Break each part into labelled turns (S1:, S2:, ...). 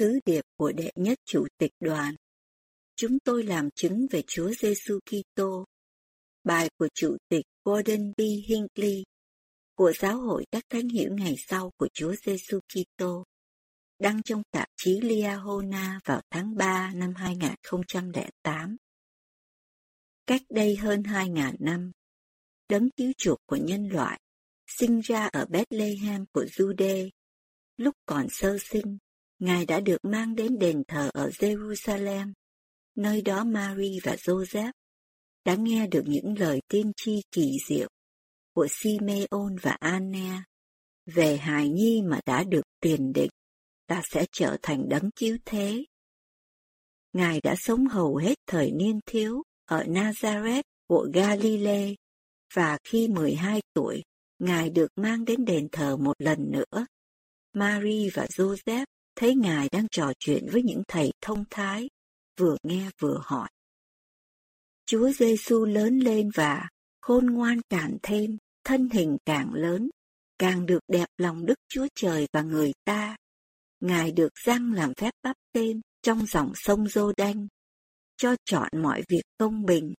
S1: Sứ điệp của đệ nhất chủ tịch đoàn Chúng tôi làm chứng về Chúa Giêsu Kitô. Bài của Chủ tịch Gordon B. Hinckley của Giáo hội các thánh hiểu ngày sau của Chúa Giêsu Kitô đăng trong tạp chí Liahona vào tháng 3 năm 2008. Cách đây hơn 2.000 năm, đấng cứu chuộc của nhân loại sinh ra ở Bethlehem của Jude. Lúc còn sơ sinh, Ngài đã được mang đến đền thờ ở Jerusalem, nơi đó Mary và Joseph đã nghe được những lời tiên tri kỳ diệu của Simeon và Anna về hài nhi mà đã được tiền định là sẽ trở thành đấng cứu thế. Ngài đã sống hầu hết thời niên thiếu ở Nazareth của Galilee và khi 12 tuổi, Ngài được mang đến đền thờ một lần nữa. Mary và Joseph thấy Ngài đang trò chuyện với những thầy thông thái, vừa nghe vừa hỏi. Chúa Giêsu lớn lên và khôn ngoan càng thêm, thân hình càng lớn, càng được đẹp lòng Đức Chúa Trời và người ta. Ngài được răng làm phép bắp tên trong dòng sông Dô Đanh, cho chọn mọi việc công bình.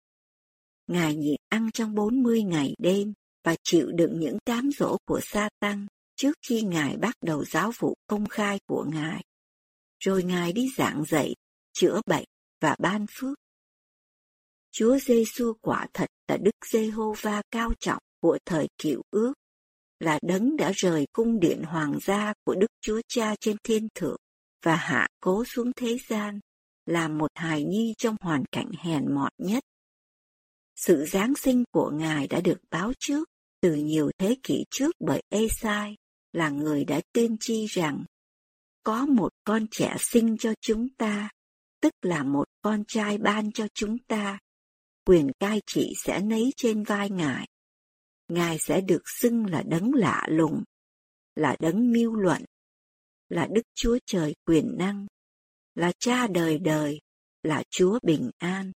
S1: Ngài nhịn ăn trong 40 ngày đêm và chịu đựng những cám dỗ của sa tăng trước khi Ngài bắt đầu giáo vụ công khai của Ngài. Rồi Ngài đi giảng dạy, chữa bệnh và ban phước. Chúa Giêsu quả thật là Đức Giê-hô-va cao trọng của thời cựu ước, là đấng đã rời cung điện hoàng gia của Đức Chúa Cha trên thiên thượng và hạ cố xuống thế gian, làm một hài nhi trong hoàn cảnh hèn mọn nhất. Sự Giáng sinh của Ngài đã được báo trước từ nhiều thế kỷ trước bởi Esai, là người đã tiên tri rằng có một con trẻ sinh cho chúng ta, tức là một con trai ban cho chúng ta, quyền cai trị sẽ nấy trên vai Ngài. Ngài sẽ được xưng là đấng lạ lùng, là đấng mưu luận, là Đức Chúa Trời quyền năng, là cha đời đời, là Chúa bình an.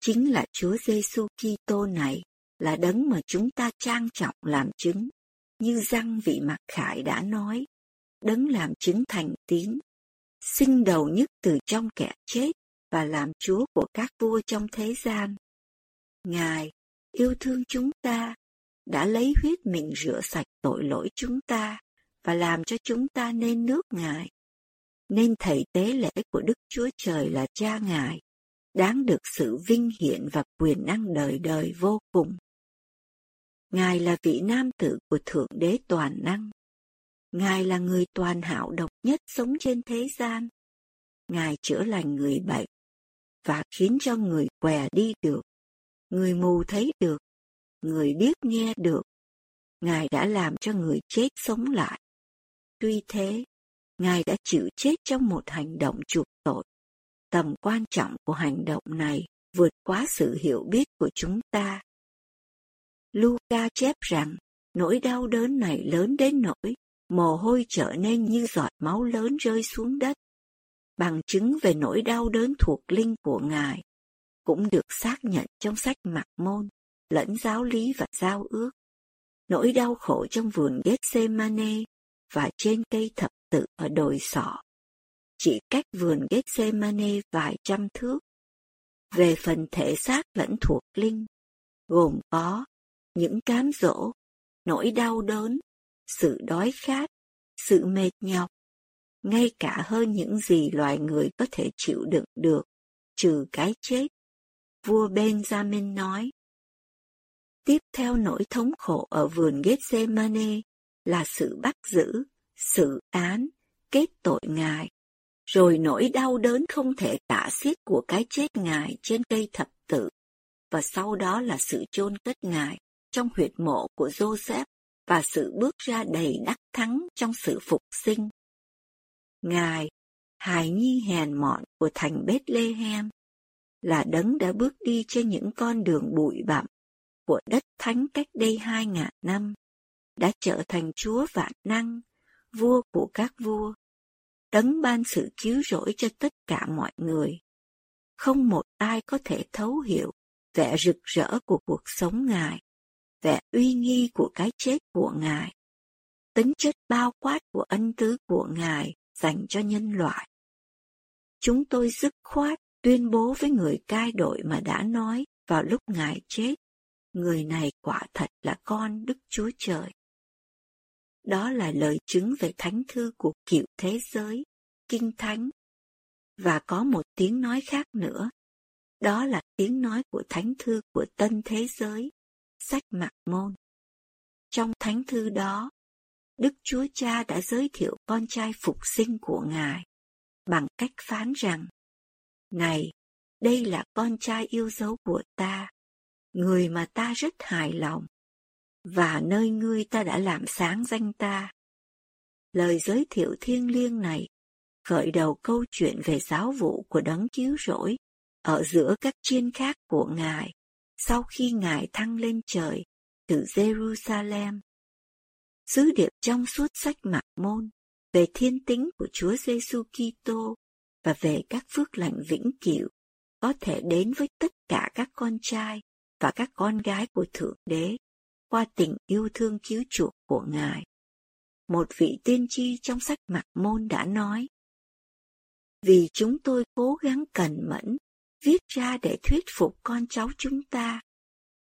S1: Chính là Chúa Giêsu Kitô này là đấng mà chúng ta trang trọng làm chứng, như răng vị mặc khải đã nói, đấng làm chứng thành tín, sinh đầu nhất từ trong kẻ chết và làm Chúa của các vua trong thế gian. Ngài yêu thương chúng ta, đã lấy huyết mình rửa sạch tội lỗi chúng ta và làm cho chúng ta nên nước Ngài. Nên thầy tế lễ của Đức Chúa Trời là cha Ngài, đáng được sự vinh hiển và quyền năng đời đời vô cùng. Ngài là vị nam tử của Thượng Đế toàn năng. Ngài là người toàn hảo độc nhất sống trên thế gian. Ngài chữa lành người bệnh và khiến cho người què đi được, người mù thấy được, người điếc nghe được. Ngài đã làm cho người chết sống lại. Tuy thế, Ngài đã chịu chết trong một hành động chuộc tội. Tầm quan trọng của hành động này vượt quá sự hiểu biết của chúng ta. Luca chép rằng, nỗi đau đớn này lớn đến nỗi mồ hôi trở nên như giọt máu lớn rơi xuống đất. Bằng chứng về nỗi đau đớn thuộc linh của Ngài cũng được xác nhận trong sách Mặc Môn, lẫn giáo lý và giao ước. Nỗi đau khổ trong vườn Gethsemane và trên cây thập tự ở đồi sọ, chỉ cách vườn Gethsemane vài trăm thước. Về phần thể xác lẫn thuộc linh, gồm có những cám dỗ, nỗi đau đớn, sự đói khát, sự mệt nhọc, ngay cả hơn những gì loài người có thể chịu đựng được, trừ cái chết. Vua Benjamin nói. Tiếp theo nỗi thống khổ ở vườn Gethsemane là sự bắt giữ, sự án, kết tội Ngài, rồi nỗi đau đớn không thể tả xiết của cái chết Ngài trên cây thập tự, và sau đó là sự chôn cất Ngài trong huyệt mộ của Joseph và sự bước ra đầy đắc thắng trong sự phục sinh. Ngài, hài nhi hèn mọn của thành Bethlehem, là đấng đã bước đi trên những con đường bụi bặm của đất thánh cách đây hai ngàn năm, đã trở thành Chúa vạn năng, vua của các vua, đấng ban sự cứu rỗi cho tất cả mọi người. Không một ai có thể thấu hiểu vẻ rực rỡ của cuộc sống Ngài vẻ uy nghi của cái chết của Ngài, tính chất bao quát của ân tứ của Ngài dành cho nhân loại. Chúng tôi dứt khoát tuyên bố với người cai đội mà đã nói vào lúc Ngài chết, người này quả thật là con Đức Chúa Trời. Đó là lời chứng về thánh thư của cựu thế giới, kinh thánh. Và có một tiếng nói khác nữa, đó là tiếng nói của thánh thư của tân thế giới, sách mạc môn. Trong thánh thư đó, Đức Chúa Cha đã giới thiệu con trai phục sinh của Ngài bằng cách phán rằng, Này, đây là con trai yêu dấu của ta, người mà ta rất hài lòng, và nơi ngươi ta đã làm sáng danh ta. Lời giới thiệu thiêng liêng này khởi đầu câu chuyện về giáo vụ của đấng cứu rỗi ở giữa các chiên khác của Ngài sau khi Ngài thăng lên trời từ Jerusalem. Sứ điệp trong suốt sách Mạc Môn về thiên tính của Chúa Giêsu Kitô và về các phước lành vĩnh cửu có thể đến với tất cả các con trai và các con gái của Thượng Đế qua tình yêu thương cứu chuộc của Ngài. Một vị tiên tri trong sách Mạc Môn đã nói, Vì chúng tôi cố gắng cẩn mẫn, viết ra để thuyết phục con cháu chúng ta,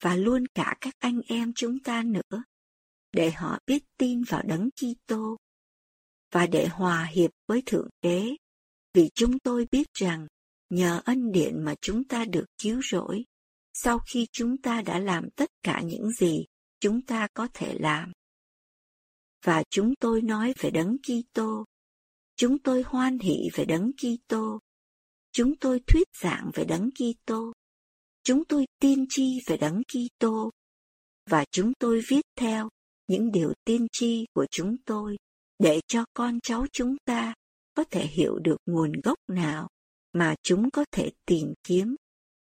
S1: và luôn cả các anh em chúng ta nữa, để họ biết tin vào Đấng Kitô và để hòa hiệp với Thượng Đế, vì chúng tôi biết rằng nhờ ân điển mà chúng ta được cứu rỗi, sau khi chúng ta đã làm tất cả những gì chúng ta có thể làm. Và chúng tôi nói về Đấng Kitô, chúng tôi hoan hỷ về Đấng Kitô, chúng tôi thuyết giảng về Đấng Kitô, chúng tôi tiên tri về Đấng Kitô, và chúng tôi viết theo những điều tiên tri của chúng tôi để cho con cháu chúng ta có thể hiểu được nguồn gốc nào mà chúng có thể tìm kiếm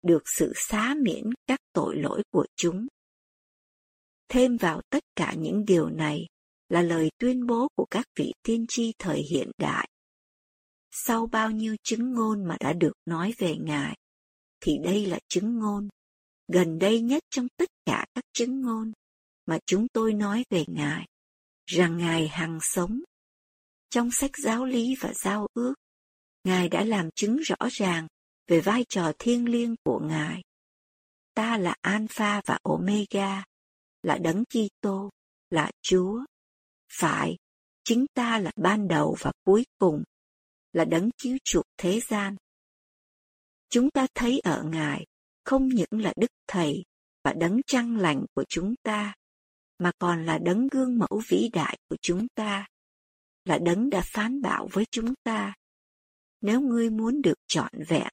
S1: được sự xá miễn các tội lỗi của chúng. Thêm vào tất cả những điều này là lời tuyên bố của các vị tiên tri thời hiện đại. Sau bao nhiêu chứng ngôn mà đã được nói về Ngài, thì đây là chứng ngôn, gần đây nhất trong tất cả các chứng ngôn mà chúng tôi nói về Ngài, rằng Ngài hằng sống. Trong sách giáo lý và giao ước, Ngài đã làm chứng rõ ràng về vai trò thiêng liêng của Ngài. Ta là Alpha và Omega, là Đấng Kitô, là Chúa. Phải, chính ta là ban đầu và cuối cùng, là Đấng cứu chuộc thế gian. Chúng ta thấy ở Ngài không những là Đức Thầy và Đấng trăng lành của chúng ta, mà còn là Đấng gương mẫu vĩ đại của chúng ta, là Đấng đã phán bảo với chúng ta. Nếu ngươi muốn được trọn vẹn,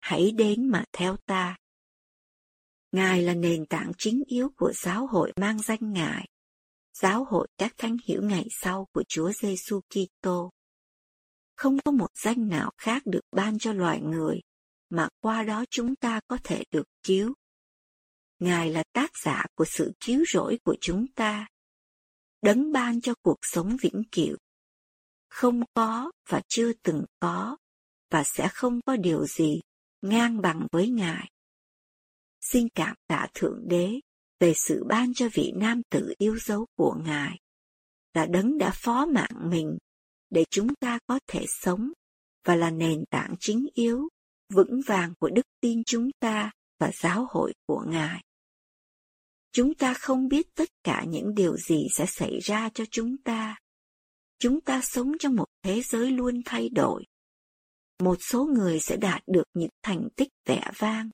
S1: hãy đến mà theo ta. Ngài là nền tảng chính yếu của giáo hội mang danh Ngài, giáo hội các thánh hiểu ngày sau của Chúa Giêsu Kitô. Không có một danh nào khác được ban cho loài người mà qua đó chúng ta có thể được cứu. Ngài là tác giả của sự cứu rỗi của chúng ta, đấng ban cho cuộc sống vĩnh cửu. Không có và chưa từng có, và sẽ không có điều gì ngang bằng với Ngài. Xin cảm tạ Thượng Đế về sự ban cho vị nam tử yêu dấu của Ngài, là đấng đã phó mạng mình để chúng ta có thể sống và là nền tảng chính yếu, vững vàng của đức tin chúng ta và giáo hội của Ngài. Chúng ta không biết tất cả những điều gì sẽ xảy ra cho chúng ta. Chúng ta sống trong một thế giới luôn thay đổi. Một số người sẽ đạt được những thành tích vẻ vang.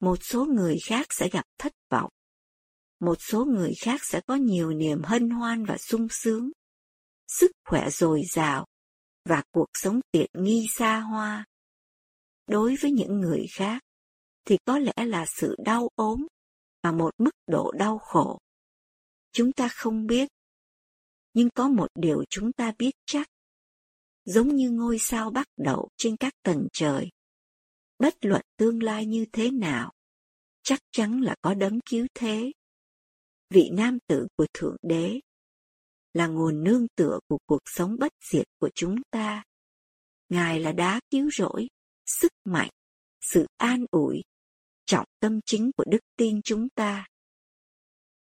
S1: Một số người khác sẽ gặp thất vọng. Một số người khác sẽ có nhiều niềm hân hoan và sung sướng, sức khỏe dồi dào và cuộc sống tiện nghi xa hoa. Đối với những người khác, thì có lẽ là sự đau ốm và một mức độ đau khổ. Chúng ta không biết, nhưng có một điều chúng ta biết chắc. Giống như ngôi sao bắt đầu trên các tầng trời. Bất luận tương lai như thế nào, chắc chắn là có đấng cứu thế. Vị nam tử của Thượng Đế là nguồn nương tựa của cuộc sống bất diệt của chúng ta. Ngài là đá cứu rỗi, sức mạnh, sự an ủi trọng tâm chính của đức tin chúng ta.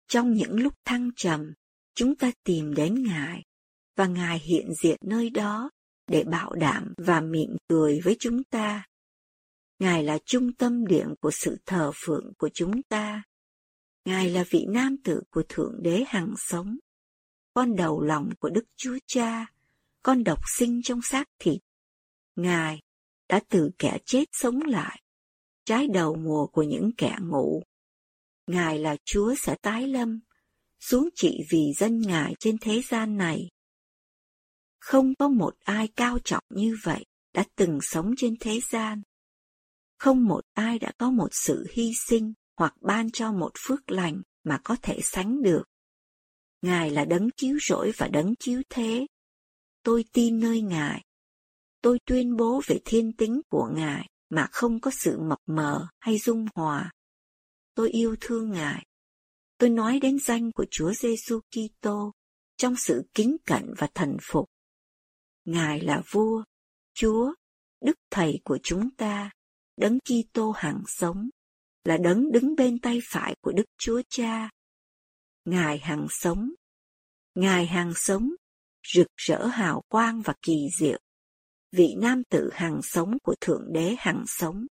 S1: Trong những lúc thăng trầm, chúng ta tìm đến Ngài, và Ngài hiện diện nơi đó để bảo đảm và mỉm cười với chúng ta. Ngài là trung tâm điểm của sự thờ phượng của chúng ta. Ngài là vị nam tử của Thượng Đế hằng sống, con đầu lòng của Đức Chúa Cha, con độc sinh trong xác thịt. Ngài đã từ kẻ chết sống lại, trái đầu mùa của những kẻ ngủ. Ngài là Chúa sẽ tái lâm, xuống trị vì dân Ngài trên thế gian này. Không có một ai cao trọng như vậy đã từng sống trên thế gian. Không một ai đã có một sự hy sinh hoặc ban cho một phước lành mà có thể sánh được. Ngài là đấng chiếu rỗi và đấng chiếu thế. Tôi tin nơi Ngài. Tôi tuyên bố về thiên tính của Ngài mà không có sự mập mờ hay dung hòa. Tôi yêu thương Ngài. Tôi nói đến danh của Chúa Giêsu Kitô trong sự kính cẩn và thần phục. Ngài là vua, Chúa, Đức Thầy của chúng ta, Đấng Kitô hằng sống, là đấng đứng bên tay phải của Đức Chúa Cha. Ngài hằng sống, Ngài hằng sống, rực rỡ hào quang và kỳ diệu. Vị nam tử hằng sống của Thượng Đế hằng sống,